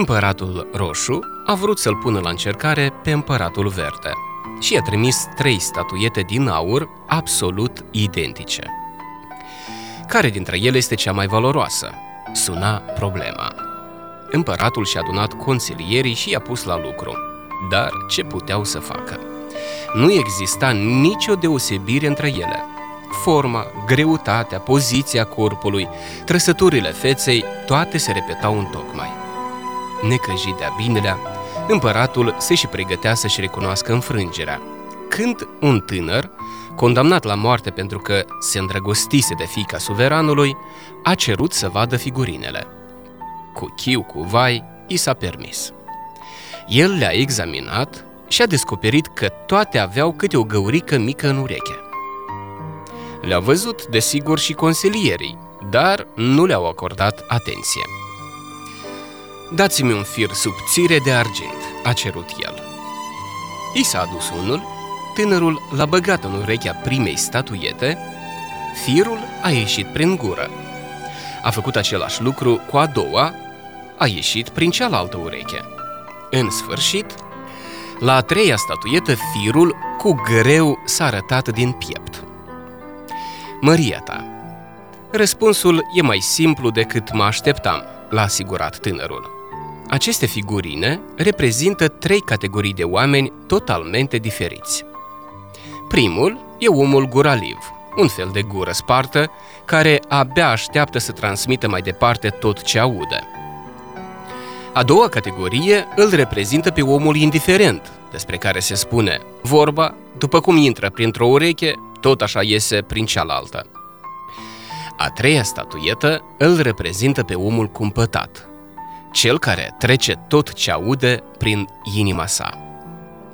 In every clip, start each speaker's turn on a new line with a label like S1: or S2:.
S1: Împăratul roșu a vrut să-l pună la încercare pe împăratul verde și a trimis trei statuiete din aur absolut identice. Care dintre ele este cea mai valoroasă? Suna problema. Împăratul și-a adunat consilierii și i-a pus la lucru. Dar ce puteau să facă? Nu exista nicio deosebire între ele. Forma, greutatea, poziția corpului, trăsăturile feței, toate se repetau în tocmai. Necăjit de-a binelea, împăratul se și pregătea să-și recunoască înfrângerea. Când un tânăr, condamnat la moarte pentru că se îndrăgostise de fica suveranului, a cerut să vadă figurinele. Cu chiu cu vai, i s-a permis. El le-a examinat și a descoperit că toate aveau câte o găurică mică în ureche. Le-au văzut, desigur, și consilierii, dar nu le-au acordat atenție. Dați-mi un fir subțire de argint, a cerut el. I s-a adus unul, tânărul l-a băgat în urechea primei statuiete, firul a ieșit prin gură. A făcut același lucru cu a doua, a ieșit prin cealaltă ureche. În sfârșit, la a treia statuietă, firul cu greu s-a arătat din piept. Măria ta. Răspunsul e mai simplu decât mă așteptam, l-a asigurat tânărul. Aceste figurine reprezintă trei categorii de oameni totalmente diferiți. Primul e omul guraliv, un fel de gură spartă, care abia așteaptă să transmită mai departe tot ce aude. A doua categorie îl reprezintă pe omul indiferent, despre care se spune vorba, după cum intră printr-o ureche, tot așa iese prin cealaltă. A treia statuietă îl reprezintă pe omul cumpătat, cel care trece tot ce aude prin inima sa.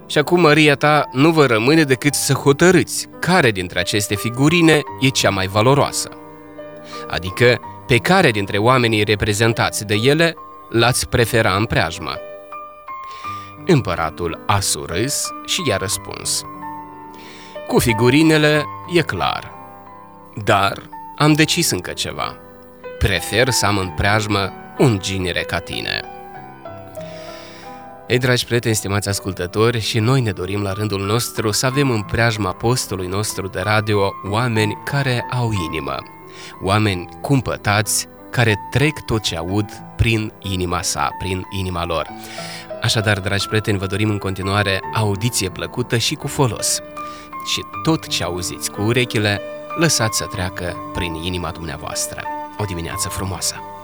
S1: Și acum, Maria ta, nu vă rămâne decât să hotărâți care dintre aceste figurine e cea mai valoroasă. Adică, pe care dintre oamenii reprezentați de ele l-ați prefera în preajmă. Împăratul a surâs și i-a răspuns. Cu figurinele e clar, dar am decis încă ceva. Prefer să am în preajmă un ginere ca tine. Ei, dragi prieteni, stimați ascultători, și noi ne dorim la rândul nostru să avem în preajma postului nostru de radio oameni care au inimă, oameni cumpătați, care trec tot ce aud prin inima sa, prin inima lor. Așadar, dragi prieteni, vă dorim în continuare audiție plăcută și cu folos. Și tot ce auziți cu urechile, lăsați să treacă prin inima dumneavoastră. O dimineață frumoasă!